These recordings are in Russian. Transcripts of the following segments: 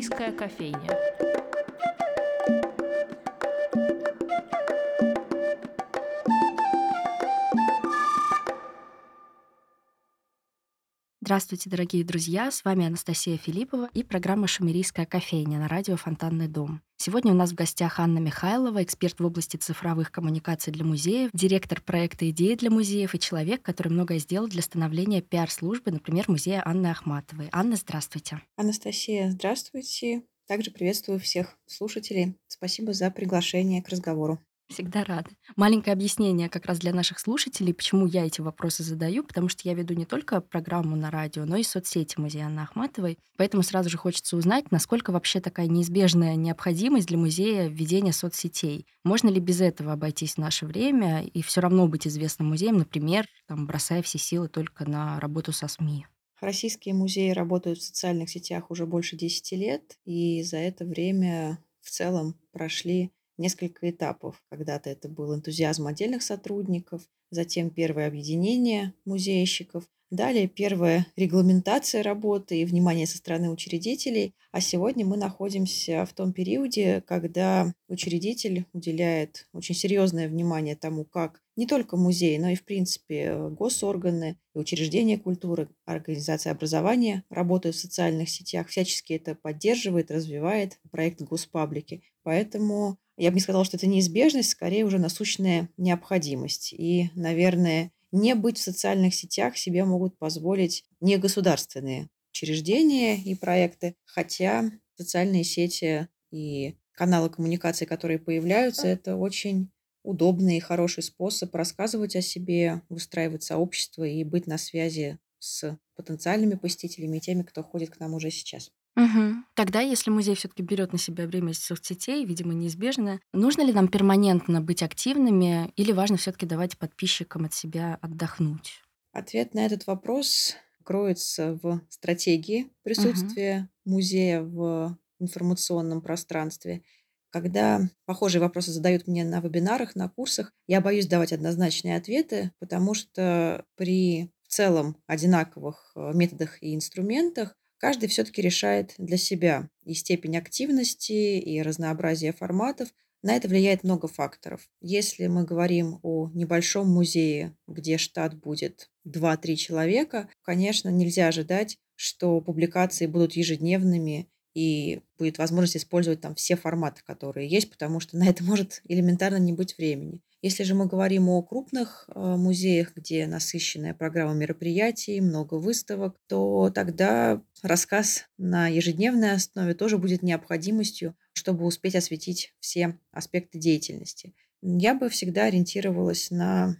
Шумерийская кофейня. Здравствуйте, дорогие друзья! С вами Анастасия Филиппова и программа «Шумерийская кофейня» на радио «Фонтанный дом». Сегодня у нас в гостях Анна Михайлова, эксперт в области цифровых коммуникаций для музеев, директор проекта «Идеи для музеев» и человек, который многое сделал для становления пиар-службы, например, музея Анны Ахматовой. Анна, здравствуйте. Анастасия, здравствуйте. Также приветствую всех слушателей. Спасибо за приглашение к разговору. Всегда рада. Маленькое объяснение как раз для наших слушателей, почему я эти вопросы задаю, потому что я веду не только программу на радио, но и соцсети музея Анны Ахматовой. Поэтому сразу же хочется узнать, насколько вообще такая неизбежная необходимость для музея введения соцсетей. Можно ли без этого обойтись в наше время и все равно быть известным музеем, например, там, бросая все силы только на работу со СМИ? Российские музеи работают в социальных сетях уже больше 10 лет, и за это время в целом прошли несколько этапов. Когда-то это был энтузиазм отдельных сотрудников, затем первое объединение музейщиков, далее первая регламентация работы и внимание со стороны учредителей. А сегодня мы находимся в том периоде, когда учредитель уделяет очень серьезное внимание тому, как не только музеи, но и, в принципе, госорганы учреждения культуры, организации образования работают в социальных сетях, всячески это поддерживает, развивает проект Госпаблики. Поэтому я бы не сказала, что это неизбежность, скорее уже насущная необходимость. И, наверное, не быть в социальных сетях себе могут позволить негосударственные учреждения и проекты, хотя социальные сети и каналы коммуникации, которые появляются, это очень удобный и хороший способ рассказывать о себе, выстраивать сообщество и быть на связи с потенциальными посетителями и теми, кто ходит к нам уже сейчас. Мгм. Тогда, если музей все-таки берет на себя время соцсетей, видимо, неизбежно, нужно ли нам перманентно быть активными или важно все-таки давать подписчикам от себя отдохнуть? Ответ на этот вопрос кроется в стратегии присутствия музея в информационном пространстве. Когда похожие вопросы задают мне на вебинарах, на курсах, я боюсь давать однозначные ответы, потому что при в целом одинаковых э, методах и инструментах каждый все-таки решает для себя и степень активности, и разнообразие форматов. На это влияет много факторов. Если мы говорим о небольшом музее, где штат будет 2-3 человека, конечно, нельзя ожидать, что публикации будут ежедневными и будет возможность использовать там все форматы, которые есть, потому что на это может элементарно не быть времени. Если же мы говорим о крупных э, музеях, где насыщенная программа мероприятий, много выставок, то тогда рассказ на ежедневной основе тоже будет необходимостью, чтобы успеть осветить все аспекты деятельности. Я бы всегда ориентировалась на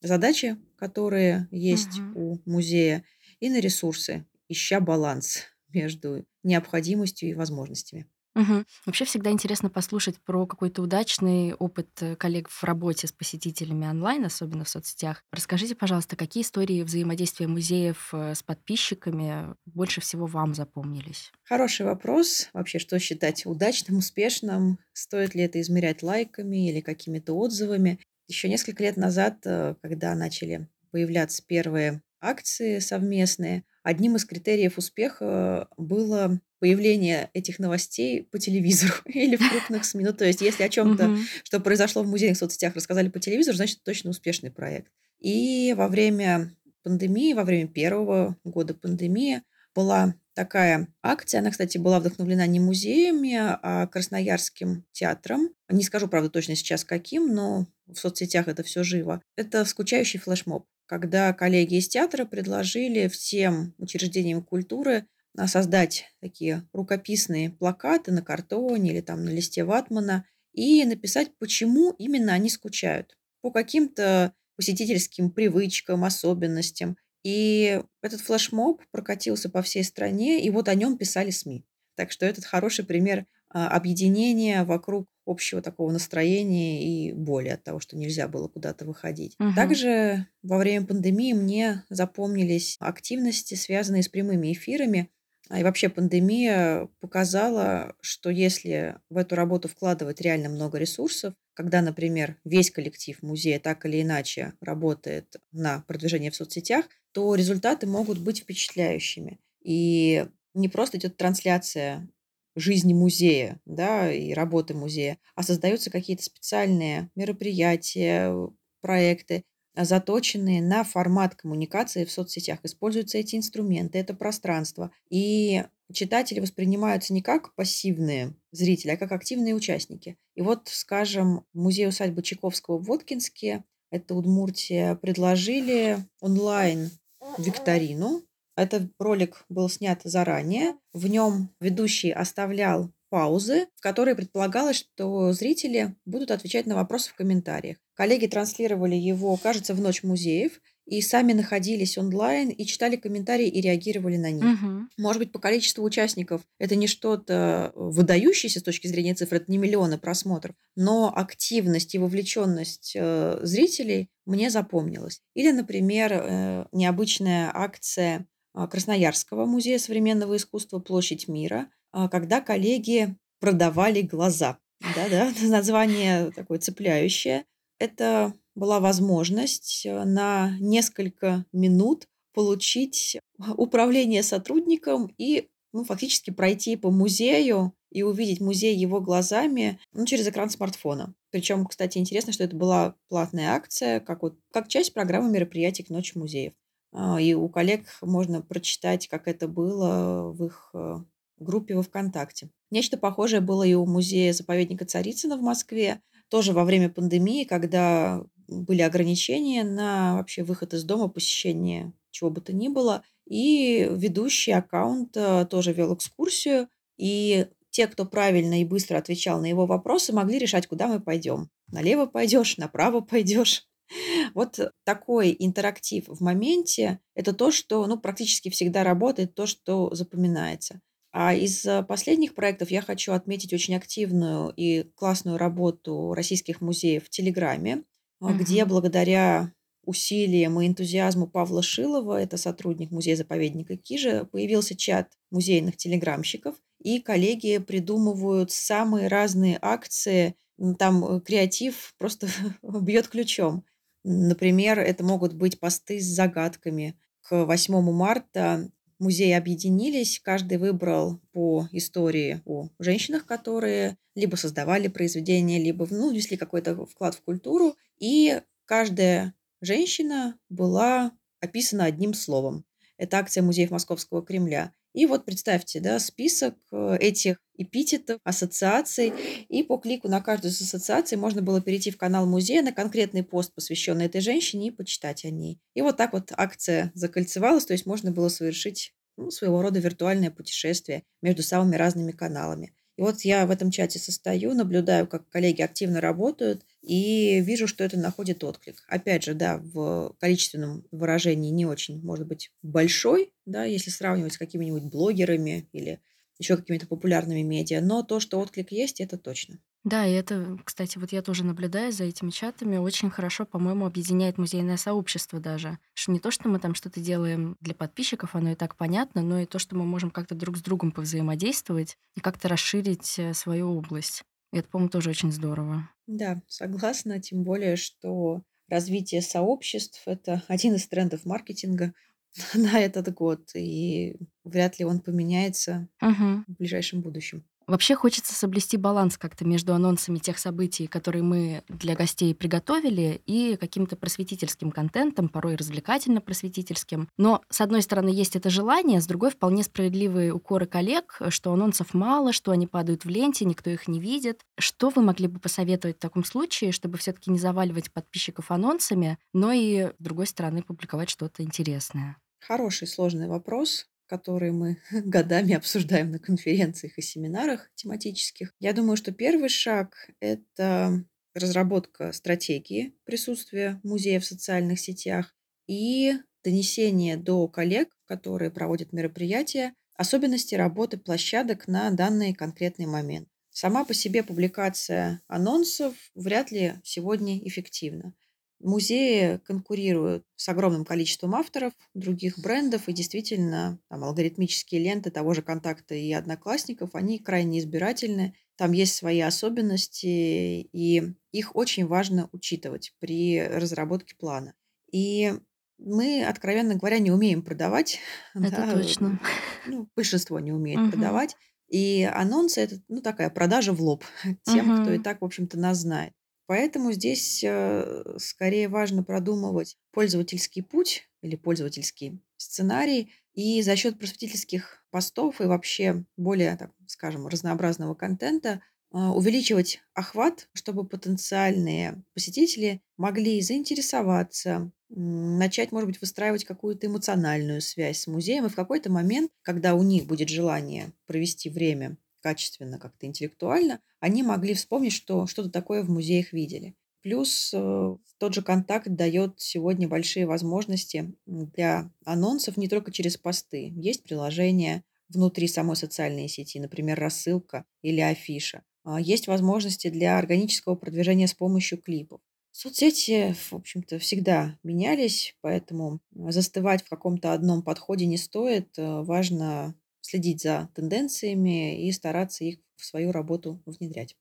задачи, которые есть Мгм. у музея, и на ресурсы, ища баланс между необходимостью и возможностями. Мгм. Вообще всегда интересно послушать про какой-то удачный опыт э, коллег в работе с посетителями онлайн, особенно в соцсетях. Расскажите, пожалуйста, какие истории взаимодействия музеев э, с подписчиками больше всего вам запомнились? Хороший вопрос. Вообще, что считать удачным, успешным? Стоит ли это измерять лайками или какими-то отзывами? Еще несколько лет назад, э, когда начали появляться первые акции совместные, одним из критериев успеха было появление этих новостей по телевизору или в крупных СМИ. Ну, то есть, если о чем-то, что произошло в музейных соцсетях, рассказали по телевизору, значит, это точно успешный проект. И во время пандемии, во время первого года пандемии была такая акция. Она, кстати, была вдохновлена не музеями, а Красноярским театром. Не скажу, правда, точно сейчас каким, но в соцсетях это все живо. Это скучающий флешмоб, когда коллеги из театра предложили всем учреждениям культуры создать такие рукописные плакаты на картоне или там на листе ватмана и написать, почему именно они скучают. По каким-то посетительским привычкам, особенностям. И этот флешмоб прокатился по всей стране, и вот о нем писали СМИ. Так что этот хороший пример а, объединения вокруг общего такого настроения и боли от того, что нельзя было куда-то выходить. Мгм. Также во время пандемии мне запомнились активности, связанные с прямыми эфирами. А, И вообще пандемия показала, что если в эту работу вкладывать реально много ресурсов, когда, например, весь коллектив музея так или иначе работает на продвижение в соцсетях, то результаты могут быть впечатляющими. И не просто идет трансляция жизни музея, да, и работы музея, а создаются какие-то специальные мероприятия, проекты, заточенные на формат коммуникации в соцсетях. Используются эти инструменты, это пространство. И читатели воспринимаются не как пассивные зрители, а как активные участники. И вот, скажем, музей усадьбы Чайковского в Воткинске, это Удмуртия, предложили онлайн викторину. Этот ролик был снят заранее. В нем ведущий оставлял паузы, в которые предполагалось, что зрители будут отвечать на вопросы в комментариях. Коллеги транслировали его, кажется, в Ночь музеев, и сами находились онлайн и читали комментарии и реагировали на них. Мгм. Может быть, по количеству участников это не что-то выдающееся с точки зрения цифр, это не миллионы просмотров, но активность и вовлеченность э, зрителей мне запомнилась. Или, например, э, необычная акция а, Красноярского музея современного искусства «Площадь мира», когда коллеги продавали глаза. Да-да, название такое цепляющее. Это была возможность э, на несколько минут получить управление сотрудником и ну, фактически пройти по музею и увидеть музей его глазами ну, через экран смартфона. Причем, кстати, интересно, что это была платная акция, как, вот, как часть программы мероприятий к Ночи музеев. А, И у коллег можно прочитать, как это было в их э, группе во ВКонтакте. Нечто похожее было и у музея-заповедника Царицына в Москве, тоже во время пандемии, когда были ограничения на вообще выход из дома, посещение чего бы то ни было. И ведущий аккаунта тоже вел экскурсию. И те, кто правильно и быстро отвечал на его вопросы, могли решать, куда мы пойдем. Налево пойдешь, направо пойдешь. Вот такой интерактив в моменте– это то, что ну, практически всегда работает, то, что запоминается. А из э, последних проектов я хочу отметить очень активную и классную работу российских музеев в Телеграме, а, где Мгм. благодаря усилиям и энтузиазму Павла Шилова, это сотрудник музея-заповедника Кижа, появился чат музейных телеграмщиков, и коллеги придумывают самые разные акции, м, там э, креатив просто бьет ключом. Например, это могут быть посты с загадками. К 8 марта музеи объединились, каждый выбрал по истории о женщинах, которые либо создавали произведения, либо ну, внесли какой-то вклад в культуру, и каждая женщина была описана одним словом. Это акция музеев Московского Кремля. И вот представьте, да, список э, этих эпитетов, ассоциаций, и по клику на каждую из ассоциаций можно было перейти в канал музея на конкретный пост, посвященный этой женщине, и почитать о ней. И вот так вот акция закольцевалась, то есть можно было совершить ну, своего рода виртуальное путешествие между самыми разными каналами. И вот я в этом чате состою, наблюдаю, как коллеги активно работают, и вижу, что это находит отклик. Опять же, да, в количественном выражении не очень, может быть, большой, да, если сравнивать с какими-нибудь блогерами или еще какими-то популярными медиа, но то, что отклик есть, это точно. Да, и это, кстати, вот я тоже наблюдаю за этими чатами, очень хорошо, по-моему, объединяет музейное сообщество даже. Что не то, что мы там что-то делаем для подписчиков, оно и так понятно, но и то, что мы можем как-то друг с другом повзаимодействовать и как-то расширить э, свою область. И это, по-моему, тоже очень здорово. Да, согласна, тем более, что развитие сообществ– это один из трендов маркетинга на этот год, и вряд ли он поменяется Мгм. в ближайшем будущем. Вообще хочется соблюсти баланс как-то между анонсами тех событий, которые мы для гостей приготовили, и каким-то просветительским контентом, порой развлекательно-просветительским. Но, с одной стороны, есть это желание, с другой вполне справедливые укоры коллег, что анонсов мало, что они падают в ленте, никто их не видит. Что вы могли бы посоветовать в таком случае, чтобы все таки не заваливать подписчиков анонсами, но и, с другой стороны, публиковать что-то интересное? Хороший сложный вопрос, который мы годами обсуждаем на конференциях и семинарах тематических. Я думаю, что первый шаг– это разработка стратегии присутствия музея в социальных сетях и донесение до коллег, которые проводят мероприятия, особенности работы площадок на данный конкретный момент. Сама по себе публикация анонсов вряд ли сегодня эффективна. Музеи конкурируют с огромным количеством авторов, других брендов, и действительно там, алгоритмические ленты того же «Контакта» и «Одноклассников», они крайне избирательны, там есть свои особенности, и их очень важно учитывать при разработке плана. И мы, откровенно говоря, не умеем продавать, Это да, точно. ну, большинство не умеет Мгм. продавать, И анонсы- это, ну, такая продажа в лоб тем, кто и так, в общем-то, нас знает. Поэтому здесь, э, скорее важно продумывать пользовательский путь или пользовательский сценарий. И за счет просветительских постов и вообще более, так скажем, разнообразного контента, а, увеличивать охват, чтобы потенциальные посетители могли заинтересоваться, начать, может быть, выстраивать какую-то эмоциональную связь с музеем. И в какой-то момент, когда у них будет желание провести время качественно, как-то интеллектуально, они могли вспомнить, что что-то такое в музеях видели. Плюс, э, тот же "Контакт" дает сегодня большие возможности, для анонсов не только через посты. Есть приложения внутри самой социальной сети, например, рассылка или афиша. А, есть возможности для органического продвижения с помощью клипов. Соцсети, в общем-то, всегда менялись, поэтому, застывать в каком-то одном подходе не стоит. Э, важно следить за тенденциями и стараться их в свою работу внедрять.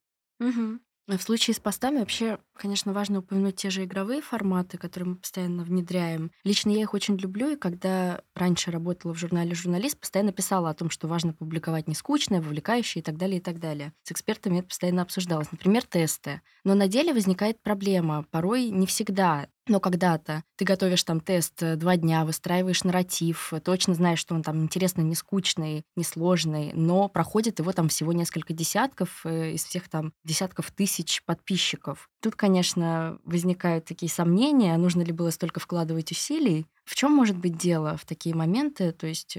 А в случае с постами вообще, конечно, важно упомянуть те же игровые форматы, которые мы постоянно внедряем. Лично я их очень люблю, и когда раньше работала в журнале «Журналист», постоянно писала о том, что важно публиковать не скучное, вовлекающее и так далее, и так далее. С экспертами это постоянно обсуждалось. Например, тесты. Но на деле возникает проблема. Порой не всегда но когда-то ты готовишь там тест э, два дня, выстраиваешь нарратив, э, точно знаешь, что он там интересный, не скучный, не сложный, но проходит его там всего несколько десятков э, из всех там десятков тысяч подписчиков. Тут, конечно, возникают такие сомнения, нужно ли было столько вкладывать усилий. В чем может быть дело в такие моменты? То есть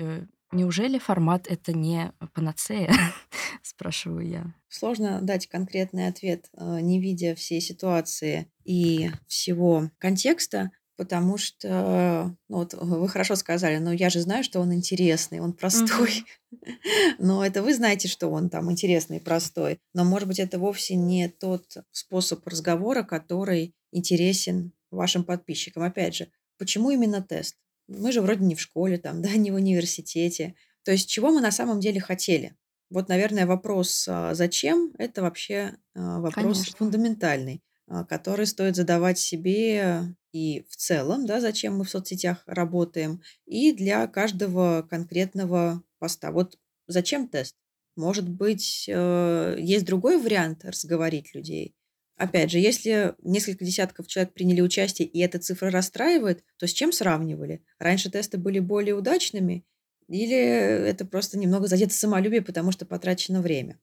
неужели формат это не панацея? Спрашиваю я. Сложно дать конкретный ответ, э, не видя всей ситуации и всего контекста, потому что, ну, вот вы хорошо сказали, но я же знаю, что он интересный, он простой. Но это вы знаете, что он там интересный и простой. Но, может быть, это вовсе не тот способ разговора, который интересен вашим подписчикам. Опять же, почему именно тест? Мы же вроде не в школе, там, да, не в университете. То есть чего мы на самом деле хотели? Вот, наверное, вопрос, а, "Зачем?"- это вообще, а, вопрос Конечно. фундаментальный, а, который стоит задавать себе и в целом, да, зачем мы в соцсетях работаем, и для каждого конкретного поста. Вот зачем тест? Может быть, э, есть другой вариант разговорить людей? Опять же, если несколько десятков человек приняли участие, и эта цифра расстраивает, то с чем сравнивали? Раньше тесты были более удачными или это просто немного задето самолюбие, потому что потрачено время?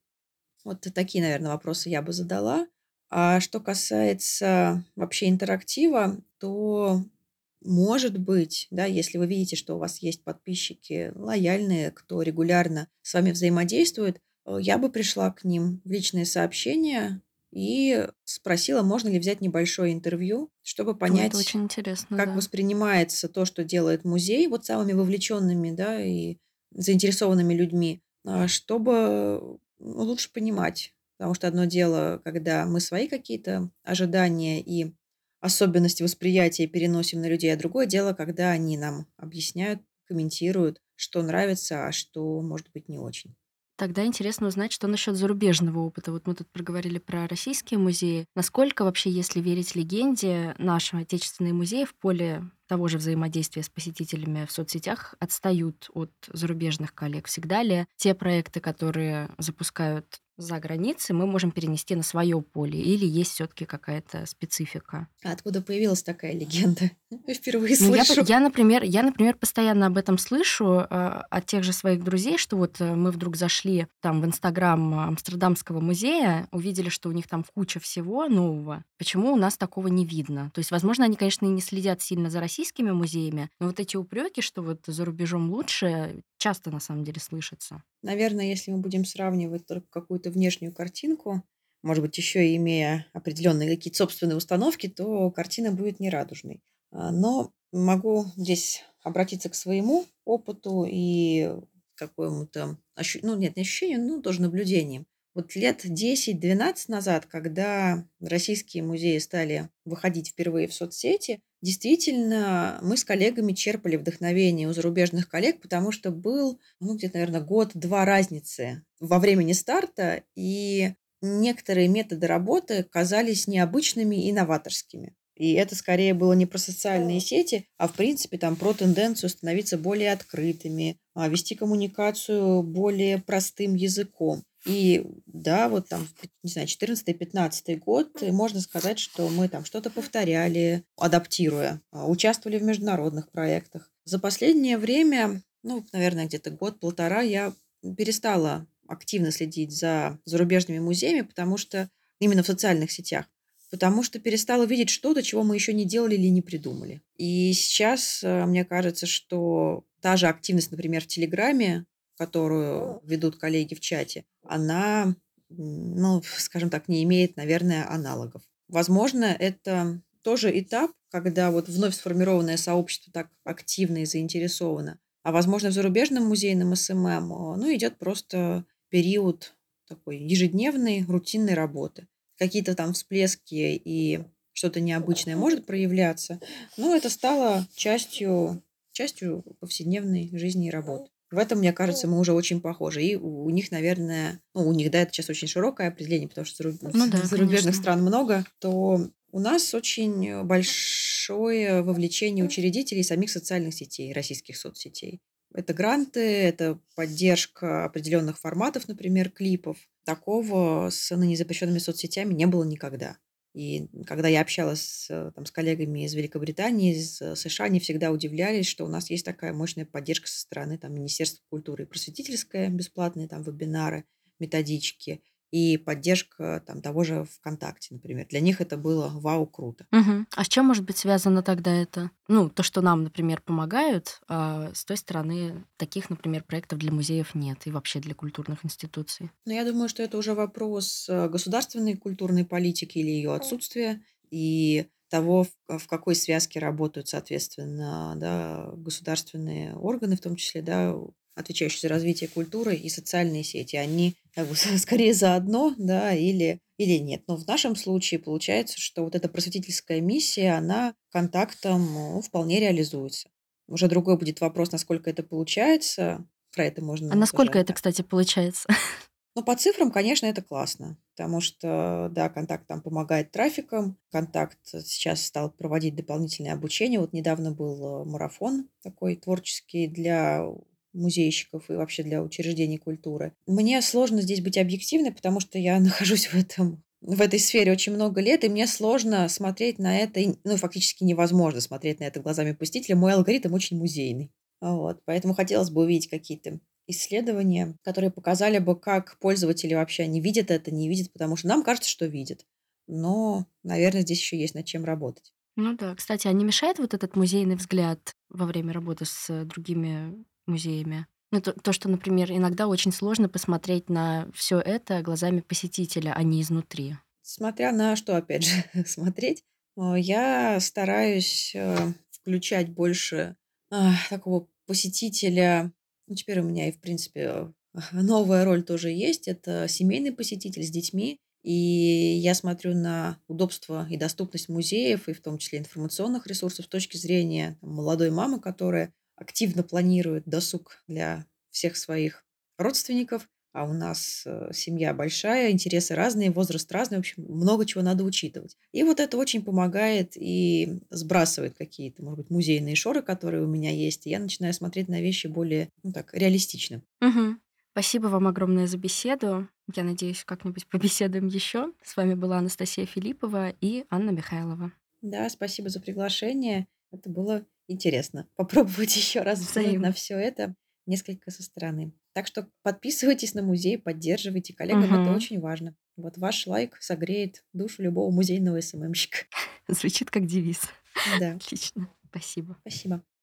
Вот такие, наверное, вопросы я бы задала. А что касается вообще интерактива, то, может быть, да, если вы видите, что у вас есть подписчики лояльные, кто регулярно с вами взаимодействует, э, я бы пришла к ним в личные сообщения и спросила, можно ли взять небольшое интервью, чтобы понять, очень интересно, как да. воспринимается то, что делает музей вот самыми вовлеченными, да, и заинтересованными людьми, а, чтобы, ну, лучше понимать. Потому что одно дело, когда мы свои какие-то ожидания и особенности восприятия переносим на людей, а другое дело, когда они нам объясняют, комментируют, что нравится, а что, может быть, не очень. Тогда интересно узнать, что насчет зарубежного опыта. Вот мы тут проговорили про российские музеи. Насколько вообще, если верить легенде, наши отечественные музеи в поле того же взаимодействия с посетителями в соцсетях отстают от зарубежных коллег? Всегда ли те проекты, которые запускают за границей, мы можем перенести на свое поле? Или есть все таки какая-то специфика? А откуда появилась такая легенда? Впервые Ну, я, слышу. я, например, я, например, постоянно об этом слышу э, от тех же своих друзей, что вот э, мы вдруг зашли там в Инстаграм Амстердамского музея, увидели, что у них там куча всего нового. Почему у нас такого не видно? То есть, возможно, они, конечно, и не следят сильно за российскими музеями, но вот эти упреки, что вот за рубежом лучше, часто на самом деле слышатся. Наверное, если мы будем сравнивать только какую-то внешнюю картинку, может быть, еще и имея определенные какие-то собственные установки, то картина будет нерадужной. А, Но могу здесь обратиться к своему опыту и какому-то, ощу- ну нет, не ощущению, ну тоже наблюдениям. Вот лет десять-двенадцать назад, когда российские музеи стали выходить впервые в соцсети, действительно, мы с коллегами черпали вдохновение у зарубежных коллег, потому что был, ну, где-то, наверное, год-два разницы во времени старта, и некоторые методы работы казались необычными и новаторскими. И это скорее было не про социальные сети, а в принципе там про тенденцию становиться более открытыми, а, вести коммуникацию более простым языком. И да, вот там, не знаю, 14-15 год, можно сказать, что мы там что-то повторяли, адаптируя, а, участвовали в международных проектах. За последнее время, ну, наверное, где-то год-полтора я перестала активно следить за зарубежными музеями, потому что именно в социальных сетях, потому что перестала видеть что-то, чего мы еще не делали или не придумали. И сейчас э, мне кажется, что та же активность, например, в Телеграме, которую ведут коллеги в чате, она, ну, скажем так, не имеет, наверное, аналогов. Возможно, это тоже этап, когда вот вновь сформированное сообщество так активно и заинтересовано. А возможно, в зарубежном музейном SMM, ну, идет просто период такой ежедневной рутинной работы. Какие-то там всплески и что-то необычное может проявляться, но это стало частью, частью повседневной жизни и работы. В этом, мне кажется, мы уже очень похожи. И у них, наверное, ну, у них, да, это сейчас очень широкое определение, потому что ну, да, зарубежных конечно. стран много, то у нас очень большое вовлечение учредителей самих социальных сетей, российских соцсетей. Это гранты, это поддержка определенных форматов, например, клипов. Такого с ныне запрещенными соцсетями не было никогда. И когда я общалась с, там, с коллегами из Великобритании, из США, они всегда удивлялись, что у нас есть такая мощная поддержка со стороны там, Министерства культуры и просветительская, бесплатные там, вебинары, методички и поддержка там, того же ВКонтакте, например. Для них это было вау, круто. Угу. А с чем может быть связано тогда это? Ну, то, что нам, например, помогают, а с той стороны таких, например, проектов для музеев нет и вообще для культурных институций. Ну, я думаю, что это уже вопрос э, государственной культурной политики или ее отсутствия и того, в какой связке работают, соответственно, да, государственные органы, в том числе, да, отвечающие за развитие культуры и социальные сети. Они как бы, скорее заодно, да, или, или нет. Но в нашем случае получается, что вот эта просветительская миссия, она контактом ну, вполне реализуется. Уже другой будет вопрос, насколько это получается. Про это можно... А насколько это, кстати, получается? Ну, по цифрам, конечно, это классно, потому что, да, контакт там помогает трафикам, контакт сейчас стал проводить дополнительное обучение. Вот недавно был э, марафон такой творческий для музейщиков и вообще для учреждений культуры. Мне сложно здесь быть объективной, потому что я нахожусь в этом в этой сфере очень много лет, и мне сложно смотреть на это, ну, фактически невозможно смотреть на это глазами посетителя. Мой алгоритм очень музейный. Вот, поэтому хотелось бы увидеть какие-то исследования, которые показали бы, как пользователи вообще не видят это, не видят, потому что нам кажется, что видят. Но, наверное, здесь еще есть над чем работать. Ну да, кстати, а не мешает вот этот музейный взгляд во время работы с другими музеями. Ну, то, то, что, например, иногда очень сложно посмотреть на все это глазами посетителя, а не изнутри. Смотря на что, опять же, смотреть, э, я стараюсь э, включать больше а, такого посетителя. Ну, теперь у меня и, в принципе, новая роль тоже есть. Это семейный посетитель с детьми. И я смотрю на удобство и доступность музеев, и в том числе информационных ресурсов с точки зрения молодой мамы, которая активно планирует досуг для всех своих родственников, а у нас э, семья большая, интересы разные, возраст разный, в общем, много чего надо учитывать. И вот это очень помогает и сбрасывает какие-то, может быть, музейные шоры, которые у меня есть, и я начинаю смотреть на вещи более, ну так, реалистично. Угу. Спасибо вам огромное за беседу. Я надеюсь, как-нибудь побеседуем еще. С вами была Анастасия Филиппова и Анна Михайлова. Да, спасибо за приглашение. Это было интересно попробовать еще раз взглянуть на все это несколько со стороны. Так что подписывайтесь на музей, поддерживайте коллегам, угу. это очень важно. Вот ваш лайк согреет душу любого музейного СММщика. Звучит как девиз. Да. Отлично. Спасибо. Спасибо.